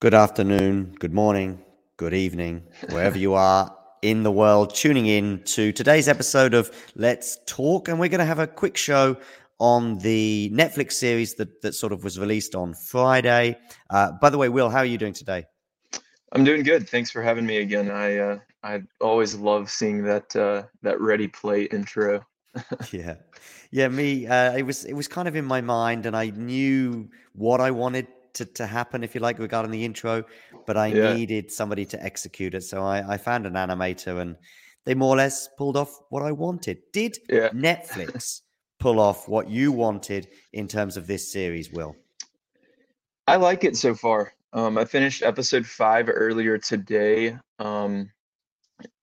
Good afternoon, good morning, good evening, wherever you are in the world, tuning in to today's episode of Let's Talk. And we're going to have a quick show on the Netflix series that, that sort of was released on Friday. Uh, by the way, Will, how are you doing today? I'm doing good. Thanks for having me again. I uh, I always love seeing that uh, that Ready Play intro. yeah, yeah. Me, uh, it was it was kind of in my mind, and I knew what I wanted to, to happen, if you like, regarding the intro, but I Yeah. needed somebody to execute it. So I, I found an animator, and they more or less pulled off what I wanted. Did Yeah. Netflix pull off what you wanted in terms of this series? Will? I like it so far. Um, I finished episode five earlier today, um,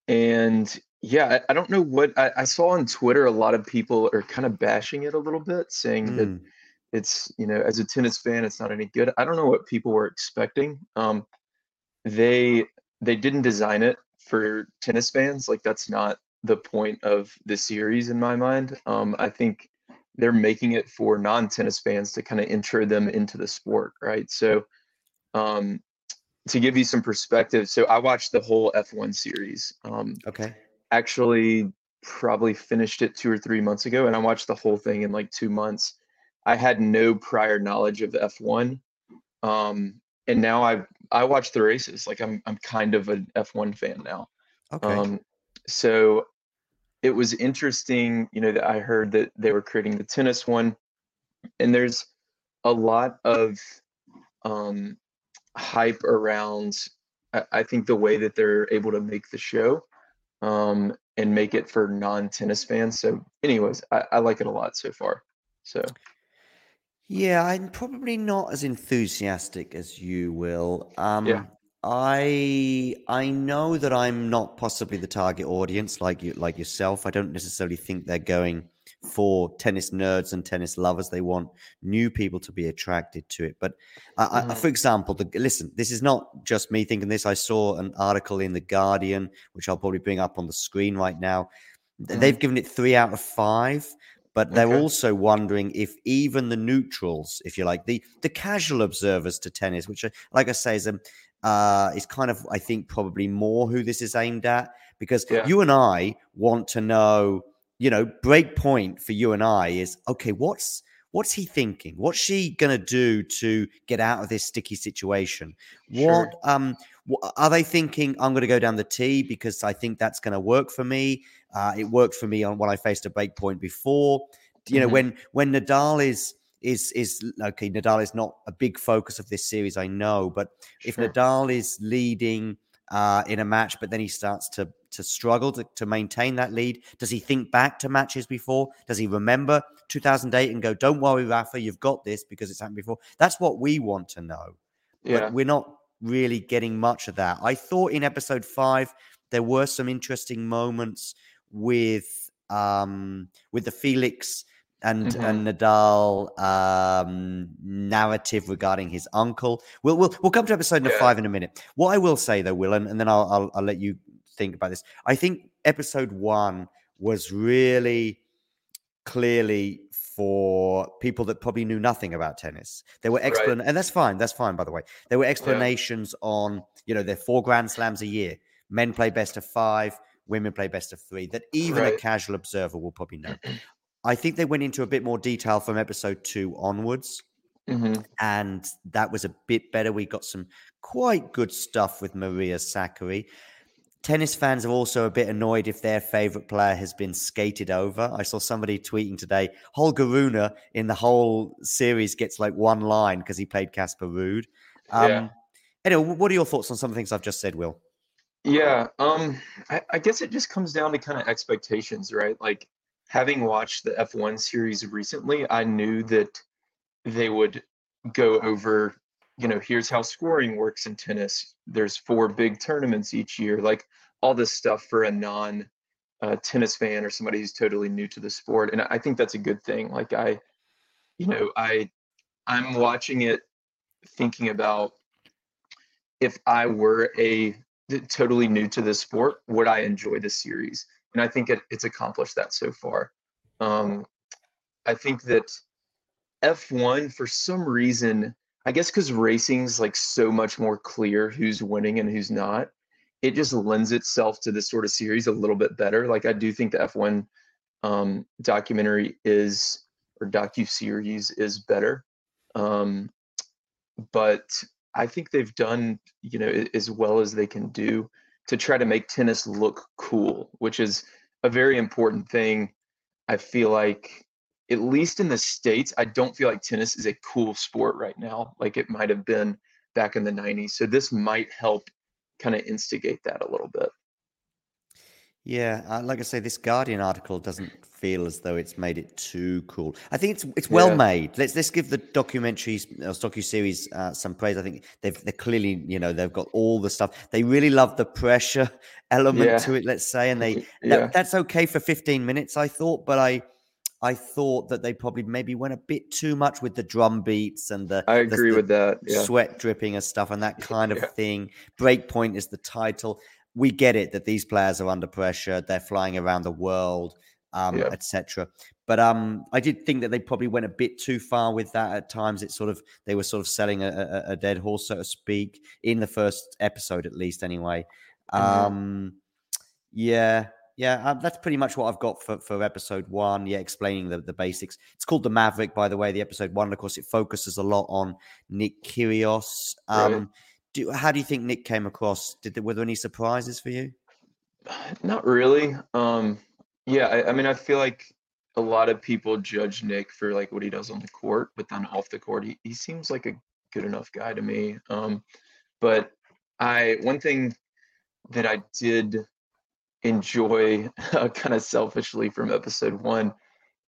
and yeah, I, I don't know what I, I saw on Twitter. A lot of people are kind of bashing it a little bit, saying that Mm, it's you know, as a tennis fan, it's not any good. I don't know what people were expecting. Um, they they didn't design it for tennis fans. Like that's not the point of the series in my mind. Um, I think they're making it for non-tennis fans to kind of intro them into the sport, right? So, um, to give you some perspective, so I watched the whole F1 series. Um, okay. actually, probably finished it two or three months ago, and I watched the whole thing in like two months. I had no prior knowledge of F1, um, and now I I watch the races. Like I'm I'm kind of an F1 fan now. Okay. Um, so it was interesting, you know, that I heard that they were creating the tennis one, and there's a lot of um, hype around. I, I think the way that they're able to make the show um, and make it for non-tennis fans. So, anyways, I, I like it a lot so far. So, Yeah, I'm probably not as enthusiastic as you will. Um, Yeah. I I know that I'm not possibly the target audience like you like yourself. I don't necessarily think they're going for tennis nerds and tennis lovers. They want new people to be attracted to it. But I, I, Mhm. for example, the, listen, this is not just me thinking this. I saw an article in the Guardian, which I'll probably bring up on the screen right now. Mhm. They've given it three out of five but they're Okay. also wondering if even the neutrals, if you like, the the casual observers to tennis, which, are, like I say, is um, uh, is kind of I think probably more who this is aimed at because Yeah. you and I want to know, you know, break point for you and I is okay. What's what's he thinking? What's she gonna do to get out of this sticky situation? Sure. What um are they thinking? I'm going to go down the tee because I think that's going to work for me. Uh, it worked for me on when I faced a break point before. You know, Mhm. when when Nadal is is is okay. Nadal is not a big focus of this series, I know, but if Nadal is leading uh, in a match, but then he starts to to struggle to, to maintain that lead, does he think back to matches before? Does he remember 2008 and go, "Don't worry, Rafa, you've got this because it's happened before"? That's what we want to know yeah. but we're not really getting much of that. I thought in episode five There were some interesting moments with um, with the Felix and Mhm. and Nadal um, narrative regarding his uncle. We'll we'll we'll come to episode number Yeah. five in a minute. What I will say though, Will, and, and then I'll, I'll I'll let you think about this. I think episode one was really clearly for people that probably knew nothing about tennis. There were Right. and that's fine. That's fine, by the way. There were explanations on, you know, there are four grand slams a year. Men play best of five, women play best of three. That even a casual observer will probably know. I think they went into a bit more detail from episode two onwards hmm and that was a bit better. We got some quite good stuff with Maria Sakkari. Tennis fans are also a bit annoyed if their favorite player has been skated over. I saw somebody tweeting today, Holger Rune in the whole series gets like one line because he played Casper Ruud. Um, Yeah. Anyway, what are your thoughts on some of the things I've just said, Will? Yeah, um, I, I guess it just comes down to kind of expectations, right? Like having watched the F1 series recently, I knew that they would go over, you know, here's how scoring works in tennis. There's four big tournaments each year, like all this stuff for a non uh, tennis fan or somebody who's totally new to the sport. And I think that's a good thing. Like I, you know, I, I'm watching it thinking about if I were a totally new to this sport, would I enjoy this series? And I think it, it's accomplished that so far. Um, I think that F1, for some reason, I guess because racing's like so much more clear who's winning and who's not, it just lends itself to this sort of series a little bit better. Like I do think the F1 um, documentary is or docu series is better. Um, but I think they've done, you know, as well as they can do to try to make tennis look cool, which is a very important thing. I feel like, at least in the States, I don't feel like tennis is a cool sport right now, like it might have been back in the 90s. So this might help kind of instigate that a little bit. Yeah, uh, like I say, this Guardian article doesn't feel as though it's made it too cool. I think it's it's well Yeah. made. Let's let's give the documentaries or docu series uh, some praise. I think they've they're clearly you know they've got all the stuff. They really love the pressure element Yeah. to it. Let's say, and they Yeah. that, that's okay for fifteen minutes. I thought, but I I thought that they probably maybe went a bit too much with the drum beats and the I the- agree the with that. Yeah. sweat dripping and stuff and that kind of Yeah. thing. Breakpoint is the title. We get it that these players are under pressure. They're flying around the world, um, Yeah. etc. But um, I did think that they probably went a bit too far with that at times. It sort of they were sort of selling a, a, a dead horse, so to speak, in the first episode, at least, anyway. Mhm. Um, yeah, yeah, uh, that's pretty much what I've got for, for episode one. Yeah, explaining the, the basics. It's called The Maverick, by the way, the episode one. Of course, it focuses a lot on Nick Kyrgios. Right. Do, how do you think Nick came across? Did there, were there any surprises for you? Not really. Um, yeah, I, I mean, I feel like a lot of people judge Nick for like what he does on the court, but then off the court, he, he seems like a good enough guy to me. Um, but I one thing that I did enjoy, kind of selfishly from episode one,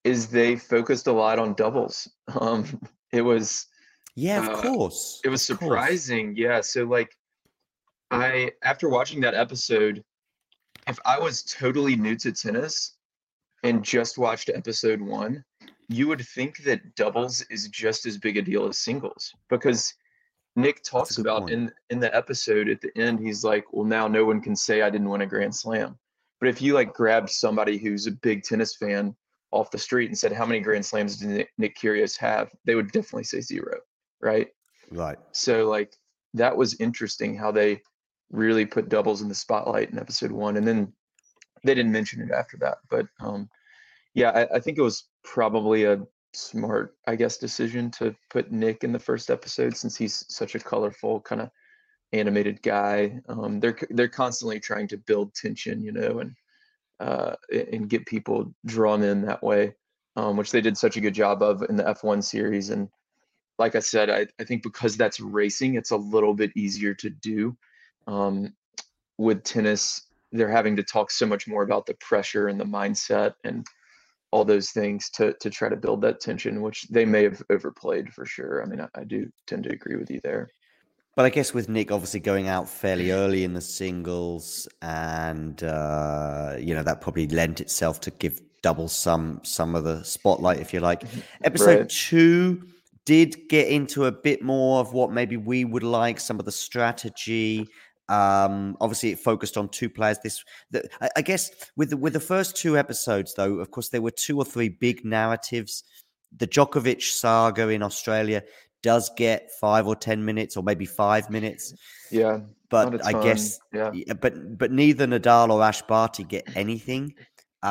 is they focused a lot on doubles. Um, it was Yeah, of Uh, course. it was of course. surprising yeah so like i after watching that episode if i was totally new to tennis and just watched episode one you would think that doubles is just as big a deal as singles because nick talks about point. in in the episode at the end he's like well now no one can say i didn't win a grand slam but if you like grabbed somebody who's a big tennis fan off the street and said how many grand slams did nick, nick Kyrgios have they would definitely say zero right Right. so like that was interesting how they really put doubles in the spotlight in episode one, and then they didn't mention it after that. But um, yeah, I, I think it was probably a smart, I guess, decision to put Nick in the first episode since he's such a colorful kind of animated guy. Um, they're they're constantly trying to build tension, you know, and uh, and get people drawn in that way, um, which they did such a good job of in the F1 series. And like I said, I, I think because that's racing, it's a little bit easier to do. Um, with tennis, they're having to talk so much more about the pressure and the mindset and all those things to to try to build that tension, which they may have overplayed for sure. I mean, I, I do tend to agree with you there. But I guess with Nick obviously going out fairly early in the singles, and uh, you know that probably lent itself to give double some some of the spotlight, if you like. Episode Right. two did get into a bit more of what maybe we would like, some of the strategy. Um, obviously, it focused on two players. This, the, I, I guess, with the, with the first two episodes, though, of course, there were two or three big narratives. The Djokovic saga in Australia does get five or ten minutes, or maybe five minutes. Yeah, But I guess, yeah, but but neither Nadal or Ash Barty get anything,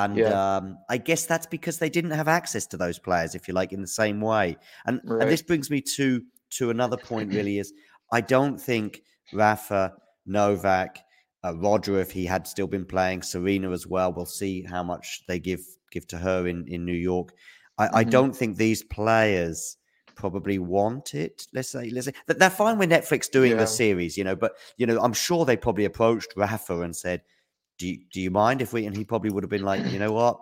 and Yeah. um, I guess that's because they didn't have access to those players, if you like, in the same way. And Right. and this brings me to to another point. Really, is I don't think Rafa, Novak, uh, Roger, if he had still been playing, Serena as well. We'll see how much they give give to her in in New York. I, I Mhm. don't think these players probably want it. Let's say, let's say that they're fine with Netflix doing Yeah. the series, you know. But you know, I'm sure they probably approached Rafa and said, "Do you, do you mind if we?" And he probably would have been like, "You know what?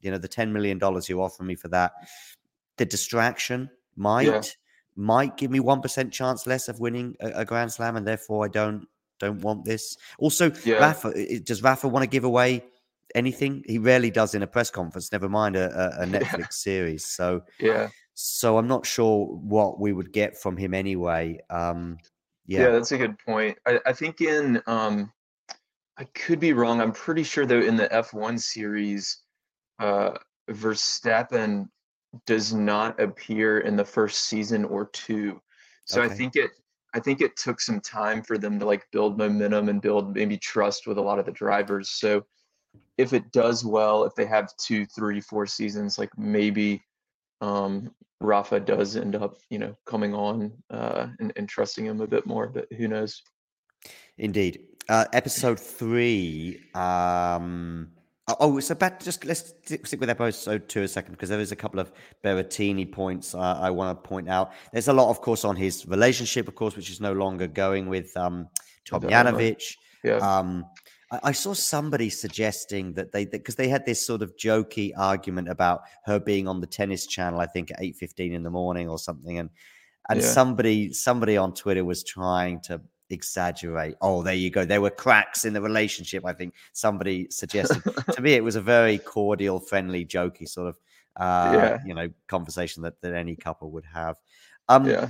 You know, the ten million dollars you offer me for that, the distraction might might give me one percent chance less of winning a, a Grand Slam, and therefore I don't don't want this." Also, Yeah. Rafa does Rafa want to give away? Anything he rarely does in a press conference. Never mind a, a, a Yeah. Netflix series. So, Yeah. so I'm not sure what we would get from him anyway. Um, Yeah, yeah, that's a good point. I, I think in um I could be wrong. I'm pretty sure though in the F1 series, uh Verstappen does not appear in the first season or two. So I think it I think it took some time for them to like build momentum and build maybe trust with a lot of the drivers. So if it does well, if they have two, three, four seasons, like maybe um Rafa does end up, you know, coming on uh and, and trusting him a bit more, but who knows? indeed. Uh, episode three. Um, oh, oh, so. Just let's stick with episode two a second because there is a couple of Berrettini points uh, I want to point out. There's a lot, of course, on his relationship, of course, which is no longer going with um, Emma. Tomljanovic. Yeah. Um, I, I saw somebody suggesting that they because they had this sort of jokey argument about her being on the tennis channel, I think at eight fifteen in the morning or something, and and Yeah. somebody somebody on Twitter was trying to exaggerate. Oh, there you go. There were cracks in the relationship. I think somebody suggested. to me, it was a very cordial, friendly, jokey sort of uh, Yeah. you know conversation that that any couple would have. Um, yeah.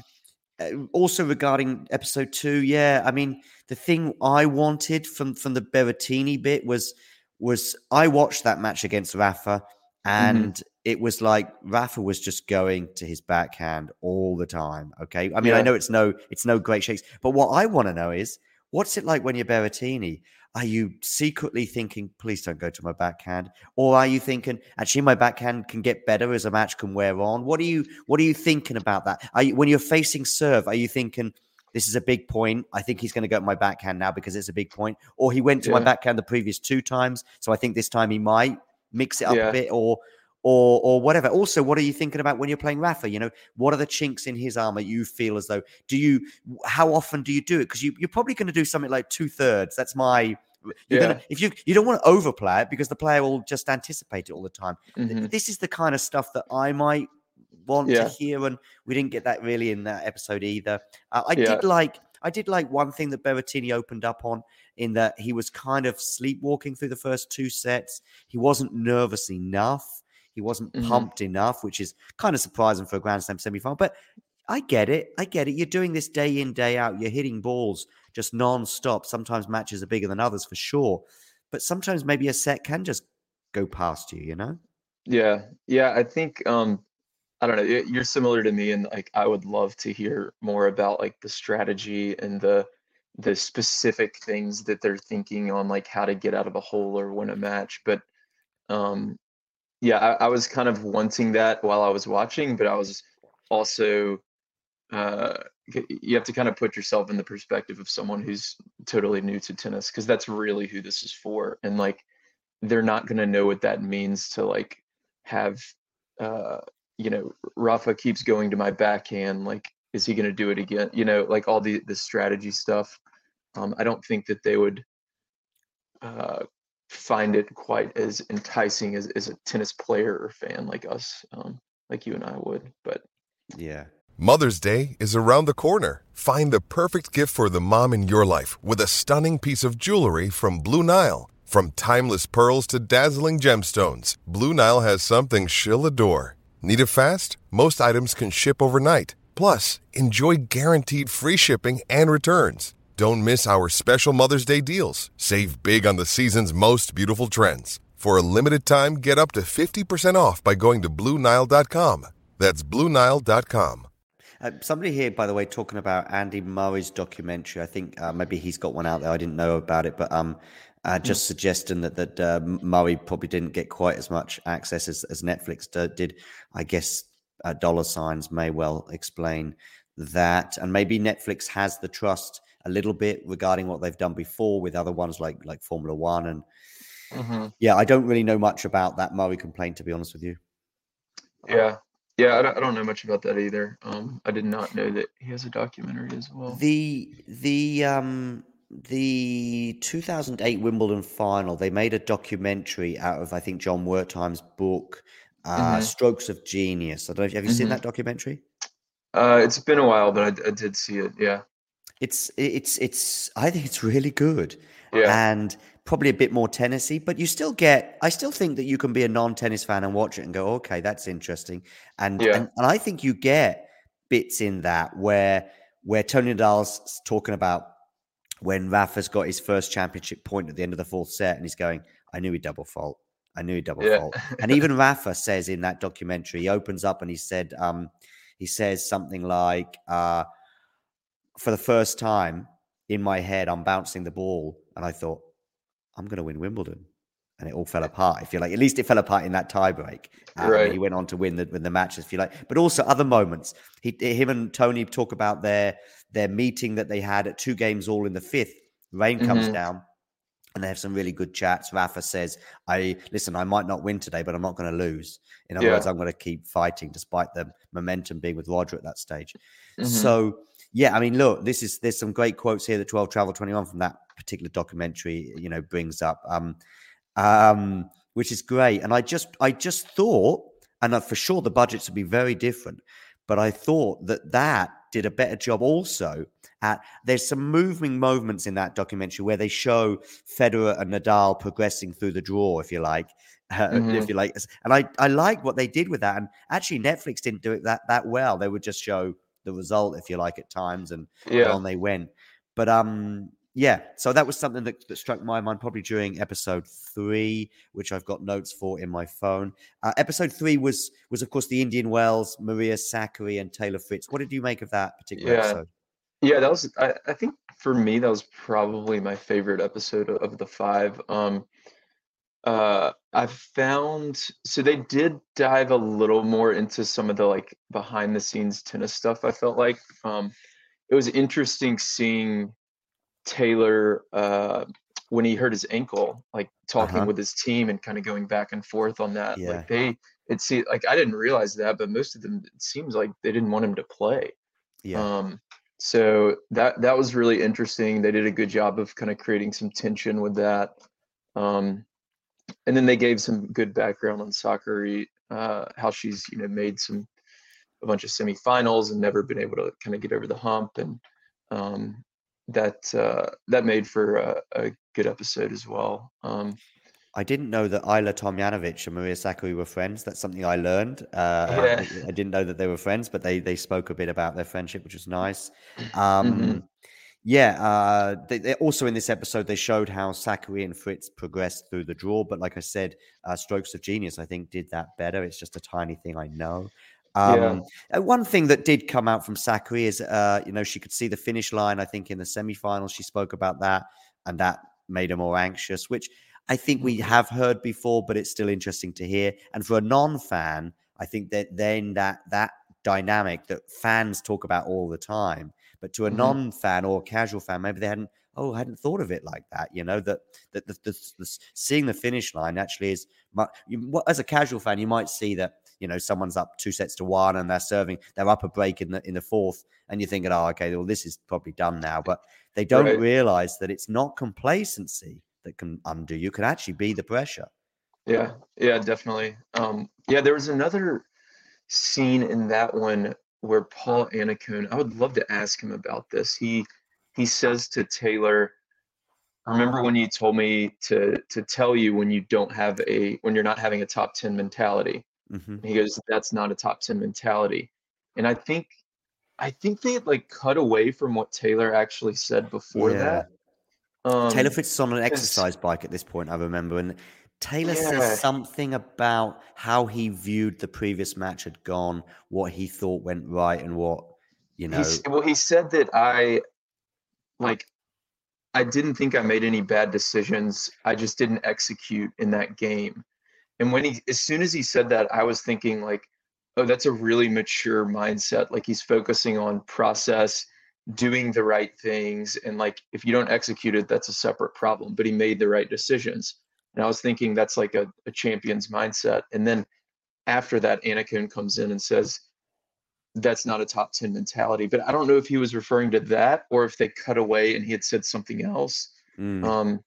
uh, also regarding episode two, yeah, I mean the thing I wanted from from the Berrettini bit was was I watched that match against Rafa, Mm-hmm. and it was like Rafa was just going to his backhand all the time. Okay, I mean I know it's no it's no great shakes, but what I want to know is what's it like when you're Berrettini? Are you secretly thinking, please don't go to my backhand? Or are you thinking, actually, my backhand can get better as a match can wear on? What are you what are you thinking about that? Are you when you're facing serve, are you thinking this is a big point? I think he's going to go to my backhand now because it's a big point. Or he went to my backhand the previous two times. So I think this time he might mix it up Yeah. a bit or or or whatever. Also, what are you thinking about when you're playing Rafa? You know, what are the chinks in his armor you feel as though do you how often do you do it? Because you, you're probably going to do something like two thirds. That's my you're Yeah. gonna if you you don't want to overplay it because the player will just anticipate it all the time. Mhm. This is the kind of stuff that I might want Yeah. to hear, and we didn't get that really in that episode either. Uh, I Yeah. did like I did like one thing that Berrettini opened up on in that he was kind of sleepwalking through the first two sets. He wasn't nervous enough. He wasn't Mhm. pumped enough, which is kind of surprising for a Grand Slam semi-final. But I get it. I get it. You're doing this day in, day out. You're hitting balls just non-stop. Sometimes matches are bigger than others for sure. But sometimes maybe a set can just go past you, you know? Yeah, yeah, I think um I don't know, you're similar to me and like I would love to hear more about like the strategy and the the specific things that they're thinking on like how to get out of a hole or win a match. But um yeah, I, I was kind of wanting that while I was watching, but I was also uh you have to kind of put yourself in the perspective of someone who's totally new to tennis because that's really who this is for. And like they're not going to know what that means to like have uh you know rafa keeps going to my backhand like is he going to do it again you know like all the the strategy stuff um i don't think that they would uh find it quite as enticing as, as a tennis player or fan like us um like you and i would but Yeah. Mother's Day is around the corner. Find the perfect gift for the mom in your life with a stunning piece of jewelry from Blue Nile. From timeless pearls to dazzling gemstones, Blue Nile has something she'll adore. Need it fast? Most items can ship overnight. Plus, enjoy guaranteed free shipping and returns. Don't miss our special Mother's Day deals. Save big on the season's most beautiful trends. For a limited time, get up to 50% off by going to BlueNile.com. That's BlueNile.com. Uh, somebody here, by the way, talking about Andy Murray's documentary. I think uh, maybe he's got one out there. I didn't know about it, but um, uh, just suggesting that that uh, Murray probably didn't get quite as much access as, as Netflix did. I guess uh, dollar signs may well explain that, and maybe Netflix has the trust a little bit regarding what they've done before with other ones like like Formula One and hmm yeah, I don't really know much about that Murray complaint to be honest with you. Yeah. Yeah, I don't, I don't know much about that either. Um, I did not know that he has a documentary as well. The the um the 2008 Wimbledon final, they made a documentary out of I think Jon Wertheim's book, uh, Mhm. Strokes of Genius. I don't know. if- Have you seen Mhm. that documentary? Uh, it's been a while, but I did see it. Yeah. It's it's it's. I think it's really good. Yeah. and probably a bit more tennisy, but you still get. I still think that you can be a non-tennis fan and watch it and go, okay, that's interesting. And Yeah. and, and I think you get bits in that where where Tony Nadal's talking about when Rafa's got his first championship point at the end of the fourth set, and he's going, I knew he'd double fault. I knew he'd double Yeah. fault. And even Rafa says in that documentary, he opens up and he said, um, he says something like, uh, for the first time in my head, I'm bouncing the ball, and I thought, I'm going to win Wimbledon. And it all fell apart. If you like, at least it fell apart in that tiebreak. Um, Right. He went on to win the win the match, if you like. But also other moments. He, him and Tony talk about their their meeting that they had at two games all in the fifth. Rain comes Mhm. down, and they have some really good chats. Rafa says, "I listen. I might not win today, but I'm not going to lose. In other Yeah. words, I'm going to keep fighting despite the momentum being with Roger at that stage." Mhm. So yeah, I mean, look, this is there's some great quotes here that 12 Travel 21 from that particular documentary, you know, brings up, um, um, which is great. And I just I just thought, and for sure the budgets would be very different, but I thought that that did a better job also at there's some moving moments in that documentary where they show Federer and Nadal progressing through the draw, if you like. Uh, if Mhm. you like, and I, I like what they did with that. And actually, Netflix didn't do it that that well. They would just show the result, if you like, at times, and Yeah. on they went. But um, yeah. So that was something that, that struck my mind probably during episode three, which I've got notes for in my phone. Uh, episode three was was of course the Indian Wells, Maria Sakkari, and Taylor Fritz. What did you make of that particular Yeah. episode? Yeah, that was I, I think for me that was probably my favorite episode of, the five. Um uh I found so they did dive a little more into some of the like behind the scenes tennis stuff, I felt like. Um it was interesting seeing Taylor uh when he hurt his ankle, like talking Uh-huh. with his team and kind of going back and forth on that. Yeah. Like they it seemed like I didn't realize that, but most of them it seems like they didn't want him to play. Yeah. Um, so that that was really interesting. They did a good job of kind of creating some tension with that. Um, and then they gave some good background on Sakkari, uh, how she's you know made some a bunch of semifinals and never been able to kind of get over the hump, and um, that uh, that made for a, a good episode as well. Um, I didn't know that Ajla Tomljanovic and Maria Sakkari were friends. That's something I learned. Uh, Yeah. I, I didn't know that they were friends, but they they spoke a bit about their friendship, which was nice. Um, Mhm. Yeah. Uh, they, they also in this episode they showed how Sakkari and Fritz progressed through the draw. But like I said, uh, Strokes of Genius I think did that better. It's just a tiny thing I know. Um, Yeah. one thing that did come out from Sakkari is, uh, you know, she could see the finish line. I think in the semifinals she spoke about that, and that made her more anxious, which I think we have heard before, but it's still interesting to hear. And for a non-fan, I think that then that that dynamic that fans talk about all the time, but to a Mhm. non-fan or casual fan, maybe they hadn't. Oh, I hadn't thought of it like that. You know that that the, the, the seeing the finish line actually is. You, as a casual fan, you might see that you know someone's up two sets to one and they're serving. They're up a break in the in the fourth, and you're thinking, oh, okay, well this is probably done now. But they don't Right. realize that it's not complacency that can undo you. Can actually be the pressure. Yeah, yeah, definitely. Um, yeah, there was another scene in that one where Paul Annacone, I would love to ask him about this. He he says to Taylor, remember when you told me to to tell you when you don't have a when you're not having a top 10 mentality Mhm. he goes that's not a top 10 mentality and i think i think they had like cut away from what taylor actually said before Yeah. that um Taylor Fritz is on an exercise bike at this point, I remember. And Taylor Yeah. says something about how he viewed the previous match had gone, what he thought went right, and what, you know. He's, well, he said that I, like, I didn't think I made any bad decisions. I just didn't execute in that game. And when he, as soon as he said that, I was thinking like, oh, that's a really mature mindset. Like he's focusing on process, doing the right things, and like if you don't execute it, that's a separate problem. But he made the right decisions, and I was thinking that's like a, a champion's mindset. And then after that, Annacone comes in and says, that's not a top 10 mentality. But I don't know if he was referring to that or if they cut away and he had said something else. Mm. Um,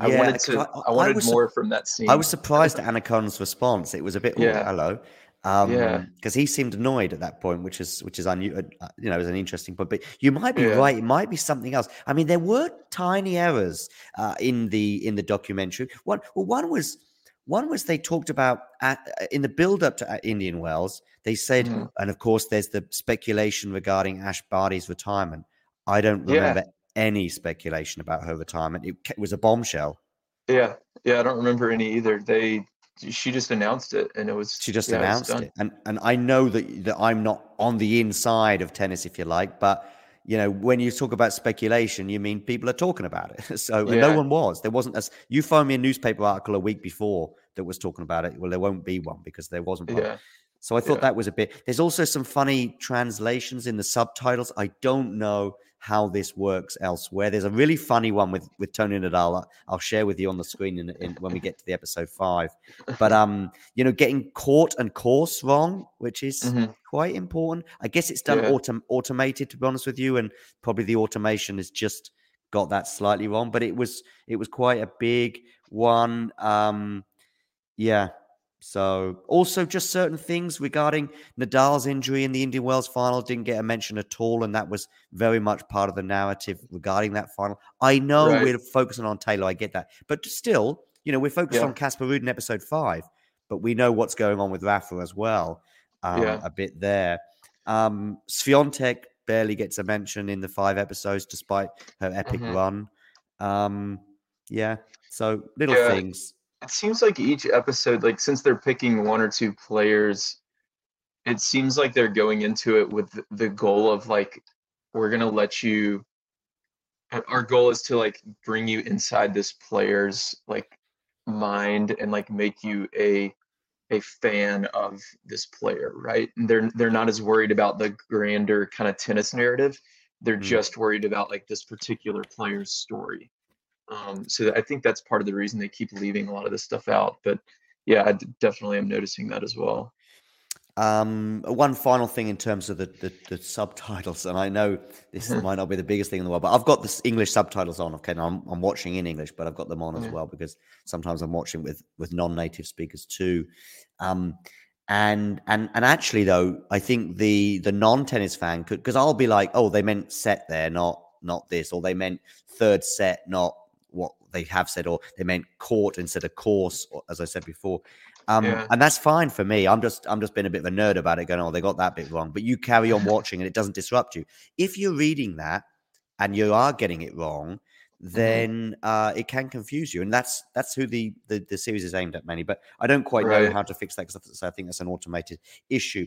I Yeah, wanted 'cause to. I- I, I wanted was sup- more from that scene. I was surprised at Annacone's response. It was a bit, Yeah. hello. Um, Yeah. because he seemed annoyed at that point, which is which is unu- uh, you know, is an interesting point. But you might be Yeah. right; it might be something else. I mean, there were tiny errors uh, in the in the documentary. One, well, one was one was they talked about at, uh, in the build up to uh, Indian Wells. They said, Mhm. and of course, there's the speculation regarding Ash Barty's retirement. I don't Yeah. remember any speculation about her retirement. It, it was a bombshell. Yeah, yeah. I don't remember any either. They, she just announced it, and it was. She just yeah, announced it, and and I know that that I'm not on the inside of tennis, if you like, but you know when you talk about speculation, you mean people are talking about it. So and no one was. There wasn't as you phoned me a newspaper article a week before that was talking about it. Well, there won't be one because there wasn't one. Yeah, So I thought Yeah. that was a bit. There's also some funny translations in the subtitles. I don't know how this works elsewhere. There's a really funny one with with Tony Nadal. I'll share with you on the screen in, in, when we get to the episode five. But um, you know, getting court and course wrong, which is Mhm. quite important. I guess it's done Yeah. autom- automated, to be honest with you, and probably the automation has just got that slightly wrong. But it was it was quite a big one. Um, yeah. So also just certain things regarding Nadal's injury in the Indian Wells final didn't get a mention at all, and that was very much part of the narrative regarding that final. I know Right. we're focusing on Taylor, I get that, but still, you know, we're focused Yeah. on Casper Ruud in episode five, but we know what's going on with Rafa as well, um, Yeah. a bit there. Um, Swiatek barely gets a mention in the five episodes, despite her epic Mhm. run. Um, yeah, so little Yeah. things. It seems like each episode, like since they're picking one or two players, it seems like they're going into it with the goal of like, we're gonna let you. Our goal is to like bring you inside this player's like mind and like make you a a fan of this player, right? And they're they're not as worried about the grander kind of tennis narrative. They're Mm. just worried about like this particular player's story. Um, so I think that's part of the reason they keep leaving a lot of this stuff out. But yeah, I d- definitely am noticing that as well. Um, one final thing in terms of the, the, the subtitles, and I know this Mhm. might not be the biggest thing in the world, but I've got the English subtitles on. Okay, now I'm, I'm watching in English, but I've got them on as well because sometimes I'm watching with with non-native speakers too. Um, and and and actually, though, I think the the non-tennis fan could because I'll be like, oh, they meant set there, not not this, or they meant third set, not they have said, or they meant court instead of course, or, as I said before. Um, Yeah. and that's fine for me. I'm just I'm just being a bit of a nerd about it, going, oh, they got that bit wrong. But you carry on watching and it doesn't disrupt you. If you're reading that and you are getting it wrong, then uh, it can confuse you. And that's that's who the, the the series is aimed at mainly. But I don't quite know how to fix that because I think that's an automated issue.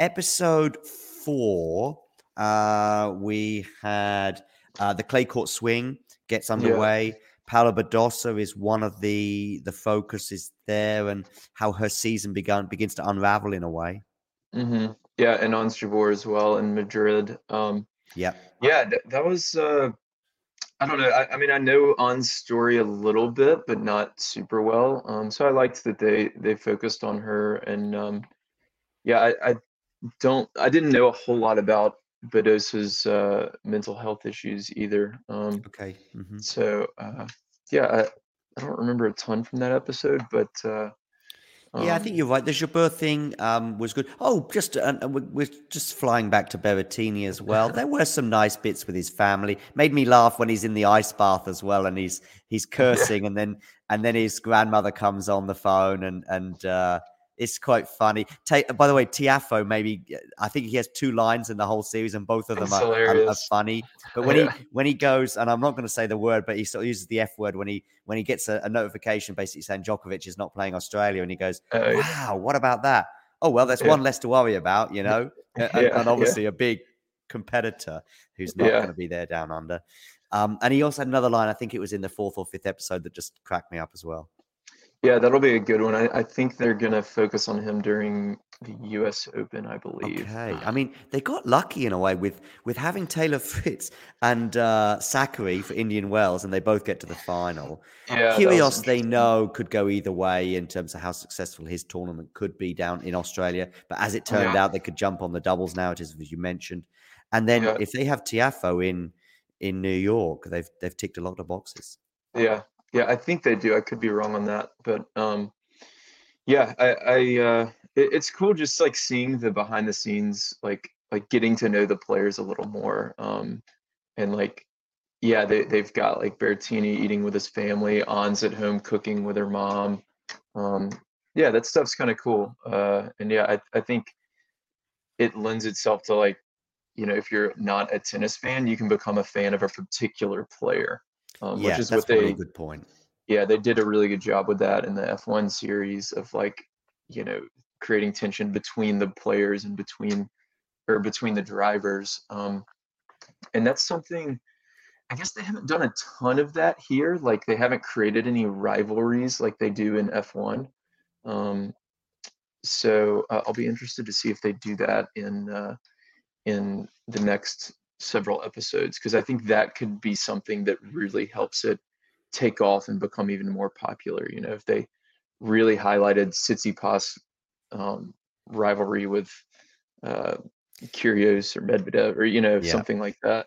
Episode four, uh, we had uh, the clay court swing gets underway. Paula Badosa is one of the the focuses there, and how her season began begins to unravel in a way. hmm Yeah, and Ons as well in Madrid. Um, yeah, th- that was. Uh, I don't know. I, I mean, I know On's story a little bit, but not super well. Um, so I liked that they they focused on her, and um, yeah, I, I don't. I didn't know a whole lot about Badosa's uh, mental health issues either. Um, Okay. hmm So uh, yeah, I, I don't remember a ton from that episode, but uh, yeah, I Um, think you're right. The Jabeur thing um, was good. Oh, just uh, uh, we- we're just flying back to Berrettini as well. There were some nice bits with his family. Made me laugh when he's in the ice bath as well, and he's he's cursing, and then and then his grandmother comes on the phone, and and uh, it's quite funny. Ta- by the way, Tiafoe maybe I think he has two lines in the whole series, and both of them are, are, are funny. But when Yeah. he when he goes, and I'm not going to say the word, but he sort of uses the F word when he when he gets a, a notification basically saying Djokovic is not playing Australia, and he goes, yeah. "Wow, what about that? Oh well, there's Yeah. one less to worry about, you know, and, and obviously a big competitor who's not going to be there down under." Um, and he also had another line. I think it was in the fourth or fifth episode that just cracked me up as well. Yeah, that'll be a good one. I, I think they're gonna focus on him during the U.S. Open, I believe. Okay, I mean they got lucky in a way with with having Taylor Fritz and uh, Sakkari for Indian Wells, and they both get to the final. Yeah, that Kyrgios, they know, could go either way in terms of how successful his tournament could be down in Australia. But as it turned Yeah. out, they could jump on the doubles narrative, as you mentioned. And then Yeah. if they have Tiafoe in in New York, they've they've ticked a lot of boxes. Yeah, yeah, I think they do. I could be wrong on that, but um, yeah, I, I uh, it, it's cool just like seeing the behind the scenes, like like getting to know the players a little more. Um, and like, yeah, they they've got like Berrettini eating with his family, On's at home cooking with her mom. Um, yeah, that stuff's kind of cool. Uh, and yeah, I I think it lends itself to like, you know, if you're not a tennis fan, you can become a fan of a particular player. Um, yeah, which is that's what they a really good point. yeah, they did a really good job with that in the F1 series of like, you know, creating tension between the players and between or between the drivers. Um, and that's something I guess they haven't done a ton of that here. Like they haven't created any rivalries like they do in F1. Um, so uh, I'll be interested to see if they do that in uh, in the next several episodes because I think that could be something that really helps it take off and become even more popular. You know, if they really highlighted Tsitsipas um, rivalry with uh, Kyrgios or Medvedev or you know Yeah. something like that.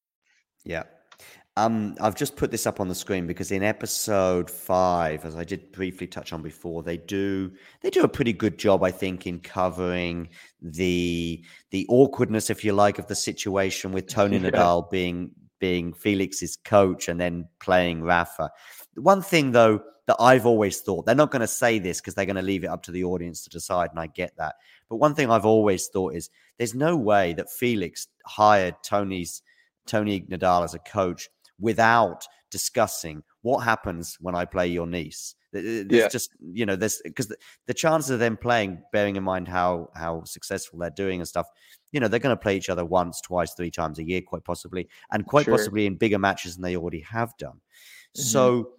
Yeah. Um, I've just put this up on the screen because in episode five, as I did briefly touch on before, they do they do a pretty good job, I think, in covering the the awkwardness, if you like, of the situation with Tony Yeah. Nadal being being Felix's coach and then playing Rafa. One thing though that I've always thought, they're not going to say this because they're going to leave it up to the audience to decide, and I get that. But one thing I've always thought is there's no way that Felix hired Tony's Tony Nadal as a coach without discussing what happens when I play your niece. Th- th- There's Yeah. just you know, there's because the, the chances of them playing, bearing in mind how how successful they're doing and stuff, you know, they're going to play each other once, twice, three times a year, quite possibly, and quite Sure. possibly in bigger matches than they already have done. Mhm. So.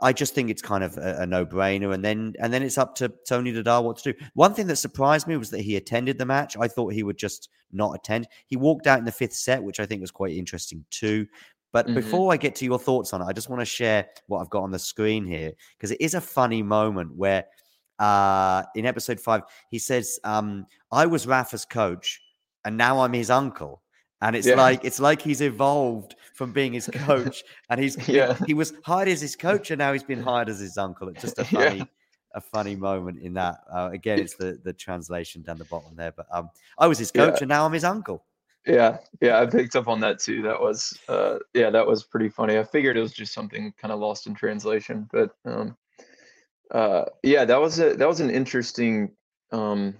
I just think it's kind of a, a no-brainer, and then and then it's up to Tony Nadal what to do. One thing that surprised me was that he attended the match. I thought he would just not attend. He walked out in the fifth set, which I think was quite interesting too. But Mhm. before I get to your thoughts on it, I just want to share what I've got on the screen here because it is a funny moment where uh, in episode five he says, um, "I was Rafa's coach, and now I'm his uncle." And it's Yeah. like it's like he's evolved from being his coach, and he's Yeah. he was hired as his coach, and now he's been hired as his uncle. It's just a Yeah. funny, a funny moment in that. Uh, again, it's the the translation down the bottom there, but um, I was his coach, Yeah. and now I'm his uncle. Yeah, yeah, I picked up on that too. That was, uh, yeah, that was pretty funny. I figured it was just something kind of lost in translation, but um, uh, yeah, that was a that was an interesting um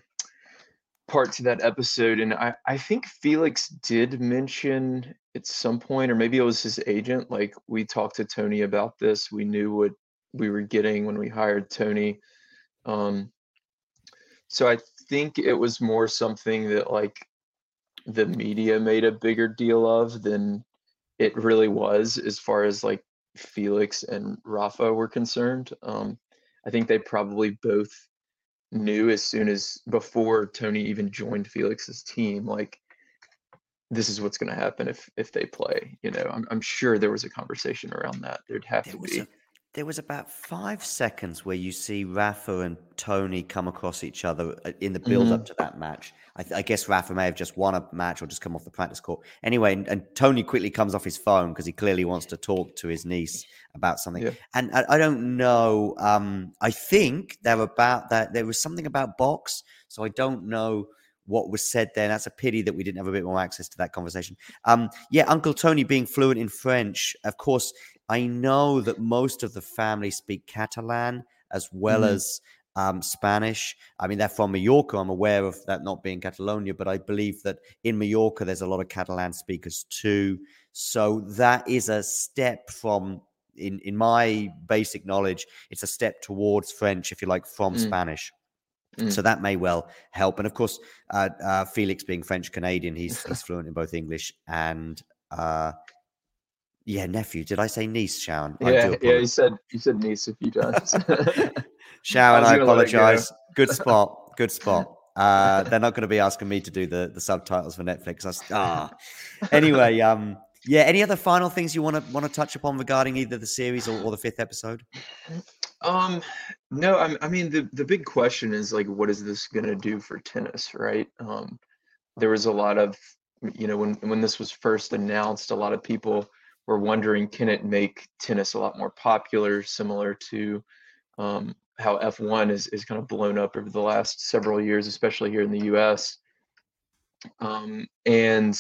part to that episode, and I I think Felix did mention at some point, or maybe it was his agent. Like we talked to Tony about this. We knew what we were getting when we hired Tony. Um, so I think it was more something that like the media made a bigger deal of than it really was as far as like Felix and Rafa were concerned. Um, I think they probably both knew as soon as before Tony even joined Felix's team, like this is what's going to happen if if they play. You know, I'm I'm sure there was a conversation around that. There'd have There to be. a, there was about five seconds where you see Rafa and Tony come across each other uh, in the build Mm-hmm. up to that match. I, th- I guess Rafa may have just won a match or just come off the practice court. Anyway, and, and Tony quickly comes off his phone because he clearly wants to talk to his niece about something. Yeah. And I, I don't know. Um, I think they're about that. There was something about box, so I don't know what was said there. That's a pity that we didn't have a bit more access to that conversation. Um, yeah, Uncle Tony being fluent in French. Of course, I know that most of the family speak Catalan as well Mhm. as um, Spanish. I mean, they're from Mallorca. I'm aware of that not being Catalonia, but I believe that in Mallorca there's a lot of Catalan speakers too. So that is a step from. In, in my basic knowledge, it's a step towards French, if you like, from Mm. Spanish. Mm. So that may well help. And of course, uh, uh, Felix being French Canadian, he's he's fluent in both English and uh, yeah, nephew. Did I say niece, Sharon? Yeah, yeah. You said you said niece a few times. Sharon, I it go. apologize. Good spot. Good spot. Uh, they're not going to be asking me to do the, the subtitles for Netflix. I ah. Anyway, um, yeah. Any other final things you want to want to touch upon regarding either the series or, or the fifth episode? Um, no, I, I mean the the big question is like, what is this gonna do for tennis, right? Um, there was a lot of, you know, when when this was first announced, a lot of people were wondering, can it make tennis a lot more popular, similar to um, how F1 is is kind of blown up over the last several years, especially here in the U.S. Um, and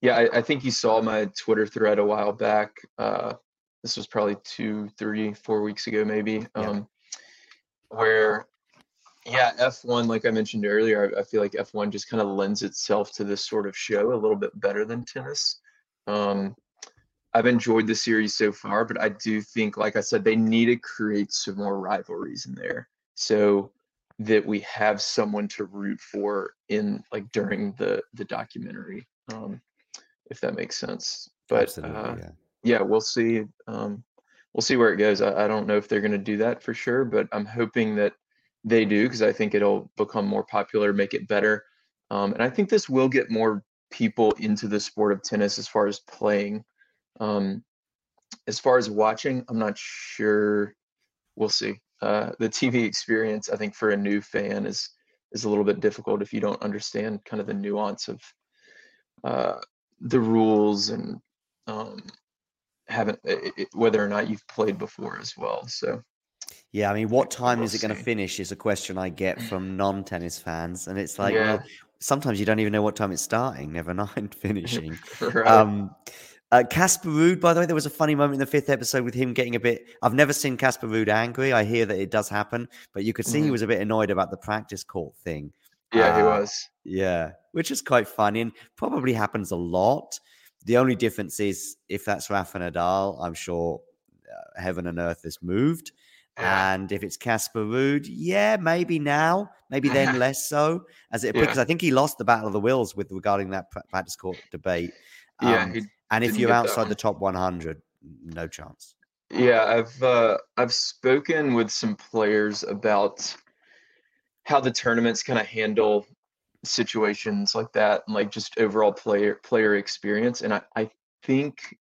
yeah, I, I think you saw my Twitter thread a while back. Uh, this was probably two, three, four weeks ago, maybe. Yeah. Um, where, yeah, F1, like I mentioned earlier, I, I feel like F1 just kind of lends itself to this sort of show a little bit better than tennis. Um, I've enjoyed the series so far, but I do think, like I said, they need to create some more rivalries in there so that we have someone to root for in like during the the documentary, um, if that makes sense. But uh, yeah. yeah, we'll see. Um, we'll see where it goes. I, I don't know if they're going to do that for sure, but I'm hoping that they do because I think it'll become more popular, make it better, um, and I think this will get more people into the sport of tennis as far as playing. Um, as far as watching, I'm not sure. We'll see. Uh, the TV experience, I think, for a new fan is is a little bit difficult if you don't understand kind of the nuance of uh, the rules and um, haven't i- i- whether or not you've played before as well. So Yeah, I mean, what time we'll is it going to finish? Is a question I get from non-tennis fans, and it's like, Yeah. well, sometimes you don't even know what time it's starting, never mind finishing. right. Um, uh, Casper Ruud, by the way, there was a funny moment in the fifth episode with him getting a bit. I've never seen Casper Ruud angry. I hear that it does happen, but you could see he Mhm. was a bit annoyed about the practice court thing. yeah, he uh, was. Yeah, which is quite funny and probably happens a lot. The only difference is if that's Rafa Nadal, I'm sure uh, heaven and earth is moved. Yeah. And if it's Casper Ruud, yeah, maybe now, maybe then less so, as it Yeah. because I think he lost the battle of the wills with regarding that practice court debate. Yeah, Um, he and if you're outside the top 100, no chance. Yeah, I've uh, I've spoken with some players about how the tournaments kind of handle situations like that and like just overall player player experience. And I, I think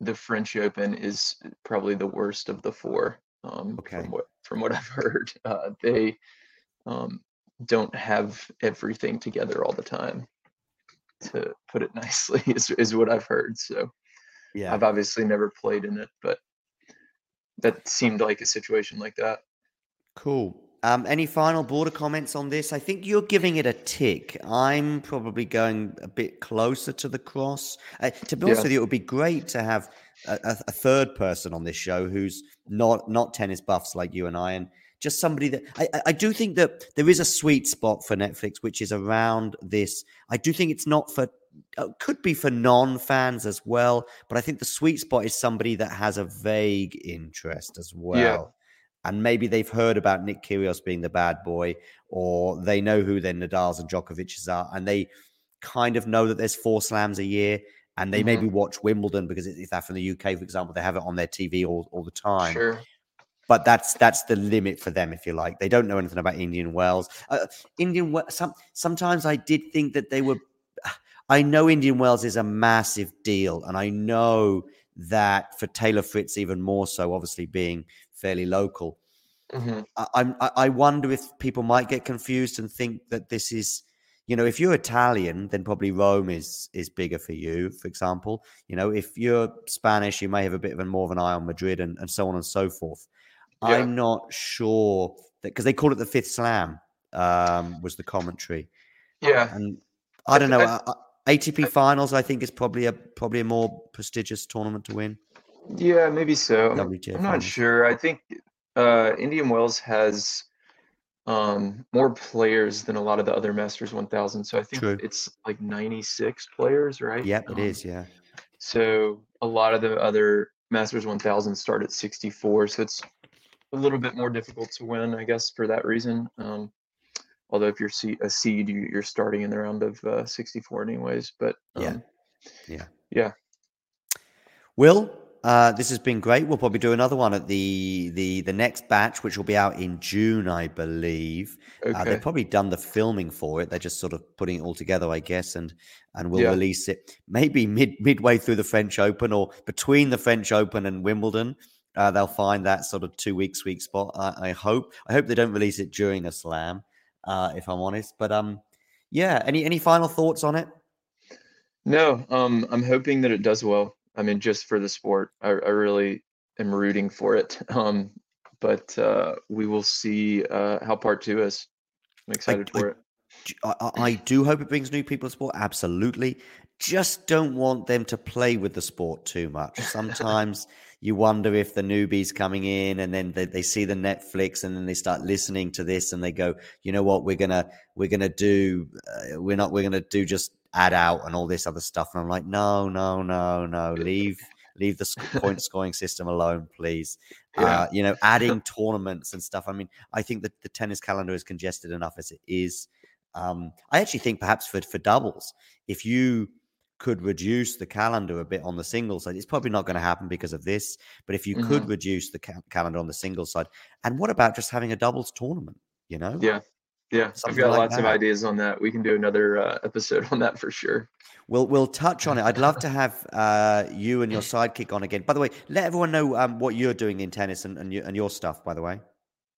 the French Open is probably the worst of the four. Um, Okay. from what from what I've heard, uh, they um, don't have everything together all the time. To put it nicely, is is what I've heard. So. Yeah. I've obviously never played in it, but that seemed like a situation like that. Cool. Um, any final border comments on this? I think you're giving it a tick. I'm probably going a bit closer to the cross. Uh, to be honest Yeah. with you, it would be great to have a, a, a third person on this show who's not not tennis buffs like you and I, and just somebody that I, I- do think that there is a sweet spot for Netflix, which is around this. I do think it's not for uh, could be for non-fans as well, but I think the sweet spot is somebody that has a vague interest as well. And maybe they've heard about Nick Kyrgios being the bad boy, or they know who their Nadals and Djokovic's are, and they kind of know that there's four slams a year, and they maybe watch Wimbledon because if they're from the UK, for example, they have it on their TV all, all the time. Sure. But that's that's the limit for them, if you like. They don't know anything about Indian Wells. Uh, Indian Wells. Some sometimes I did think that they were. I know Indian Wells is a massive deal, and I know that for Taylor Fritz even more so, obviously being fairly local. Mhm. I, I'm- I, I wonder if people might get confused and think that this is, you know, if you're Italian, then probably Rome is is bigger for you. For example, you know, if you're Spanish, you may have a bit of a more of an eye on Madrid and, and so on and so forth. Yeah. I'm not sure that because they call it the fifth slam um, was the commentary, Yeah. and I don't know. I- uh, ATP finals, I think, is probably a probably a more prestigious tournament to win. Yeah, maybe so. I'm, WTA I'm not finals. sure. I think uh, Indian Wells has um, more players than a lot of the other Masters 1000. So I think True. it's like 96 players, right? Yep, it Um, is. Yeah. So a lot of the other Masters 1000 start at 64. So it's a little bit more difficult to win, I guess, for that reason. Um, although if you're a seed, you, you're starting in the round of uh, 64 anyways. But Yeah. um, Yeah. yeah. Will, uh, this has been great. We'll probably do another one at the the the next batch, which will be out in June, I believe. Uh, they've probably done the filming for it. They're just sort of putting it all together, I guess, and and we'll Yeah. release it maybe mid midway through the French Open or between the French Open and Wimbledon. Uh, they'll find that sort of two week sweet spot. I, I hope. I hope they don't release it during a slam, uh, if I'm honest. But um, yeah. Any any final thoughts on it? No, um, I'm hoping that it does well. I mean, just for the sport, I, I really am rooting for it. Um, but uh, we will see uh, how part two is. I'm excited I- for it. I do hope it brings new people to sport. Absolutely. Just don't want them to play with the sport too much. Sometimes you wonder if the newbies coming in and then they, they see the Netflix and then they start listening to this and they go, you know what, we're gonna we're gonna do uh, we're not we're gonna do just add out and all this other stuff. And I'm like, no, no, no, no, leave leave the point scoring system alone, please. Yeah. Uh, you know, adding tournaments and stuff. I mean, I think that the tennis calendar is congested enough as it is. Um, I actually think perhaps for for doubles, if you could reduce the calendar a bit on the singles side, it's probably not going to happen because of this. But if you could Mhm. reduce the ca- calendar on the singles side, and what about just having a doubles tournament? You know, Yeah. Yeah. I've got like lots of ideas on that. We can do another uh, episode on that for sure. We'll we'll touch on it. I'd love to have uh, you and your sidekick on again. By the way, let everyone know um, what you're doing in tennis and and your, and your stuff. By the way,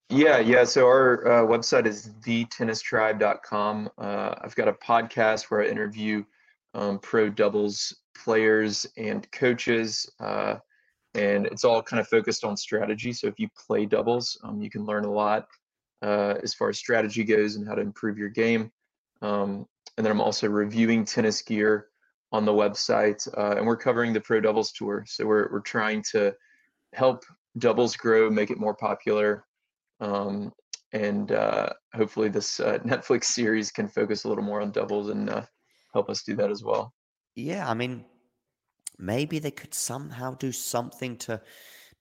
Yeah, yeah. So our uh, website is thetennistribe.com. Uh, I've got a podcast where I interview um, pro doubles players and coaches, uh, and it's all kind of focused on strategy. So if you play doubles, um, you can learn a lot uh, as far as strategy goes and how to improve your game. Um, and then I'm also reviewing tennis gear on the website, uh, and we're covering the pro doubles tour. So we're we're trying to help doubles grow, make it more popular um, and uh, hopefully this uh, Netflix series can focus a little more on doubles and uh, help us do that as well. yeah, I mean, maybe they could somehow do something to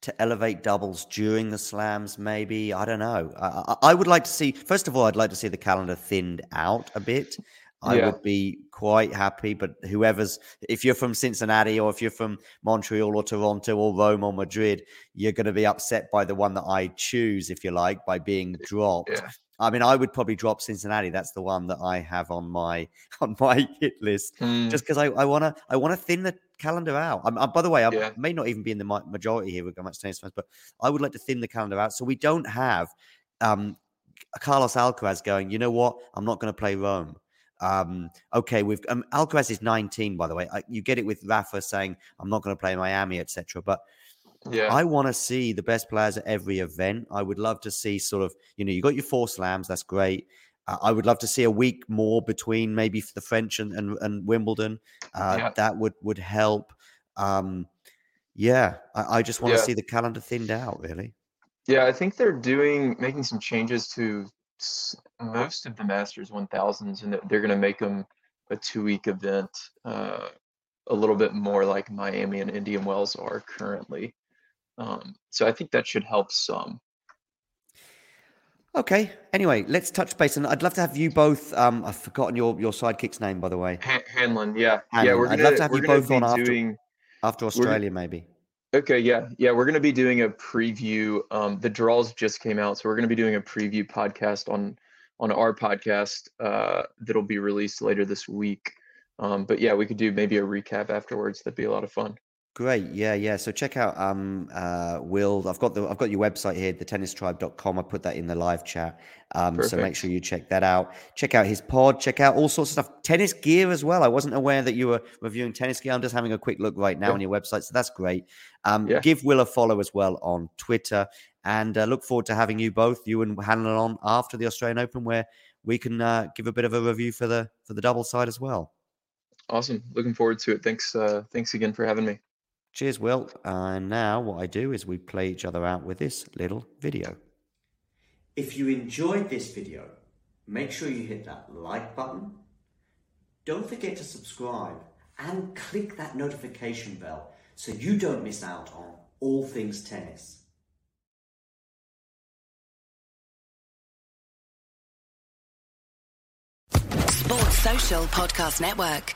to elevate doubles during the slams. Maybe I don't know. I, I, would like to see. First of all, I'd like to see the calendar thinned out a bit. I Yeah. would be quite happy. But whoever's, if you're from Cincinnati or if you're from Montreal or Toronto or Rome or Madrid, you're going to be upset by the one that I choose, if you like, by being dropped. Yeah. I mean, I would probably drop Cincinnati. That's the one that I have on my on my hit list, Mm, just because I, I wanna I wanna thin the calendar out. I'm, I, by the way, I Yeah. may not even be in the majority here with much tennis fans, but I would like to thin the calendar out so we don't have um, Carlos Alcaraz going. You know what? I'm not going to play Rome. Um, okay, we've um, Alcaraz is 19, by the way. I, you get it with Rafa saying I'm not going to play Miami, etc. But yeah, I want to see the best players at every event. I would love to see sort of, you know, you got your four slams, that's great. Uh, I would love to see a week more between maybe for the French and, and, and Wimbledon. Uh, Yeah. That would would help. Um, yeah, I, I just want to Yeah. see the calendar thinned out, really. yeah. I think they're doing making some changes to most of the Masters 1000s, and they're going to make them a two-week event, uh, a little bit more like Miami and Indian Wells are currently. Um, so I think that should help some. Okay. Anyway, let's touch base, and I'd love to have you both. Um, I've forgotten your your sidekick's name, by the way. Han- Hanlon, yeah, yeah. We're I'd gonna love to have you both be on after- doing. After Australia, maybe. Okay, yeah, yeah, we're going to be doing a preview. Um, the draws just came out, so we're going to be doing a preview podcast on on our podcast uh, that'll be released later this week. Um, but yeah, we could do maybe a recap afterwards. That'd be a lot of fun. Great. Yeah, yeah. So check out um uh Will. I've got the I've got your website here, thetennistribe.com. I put that in the live chat. Um so make sure you check that out. Check out his pod, check out all sorts of stuff. Tennis gear as well. I wasn't aware that you were reviewing tennis gear. I'm just having a quick look right now Yeah. on your website. So that's great. Um Yeah. give Will a follow as well on Twitter and uh, look forward to having you both, you and Hanlon on after the Australian Open where we can uh, give a bit of a review for the for the double side as well. Awesome. Looking forward to it. Thanks. Uh, thanks again for having me. Cheers, Will. And now what I do is we play each other out with this little video. If you enjoyed this video, make sure you hit that like button. Don't forget to subscribe and click that notification bell so you don't miss out on all things tennis. Sports Social Podcast Network.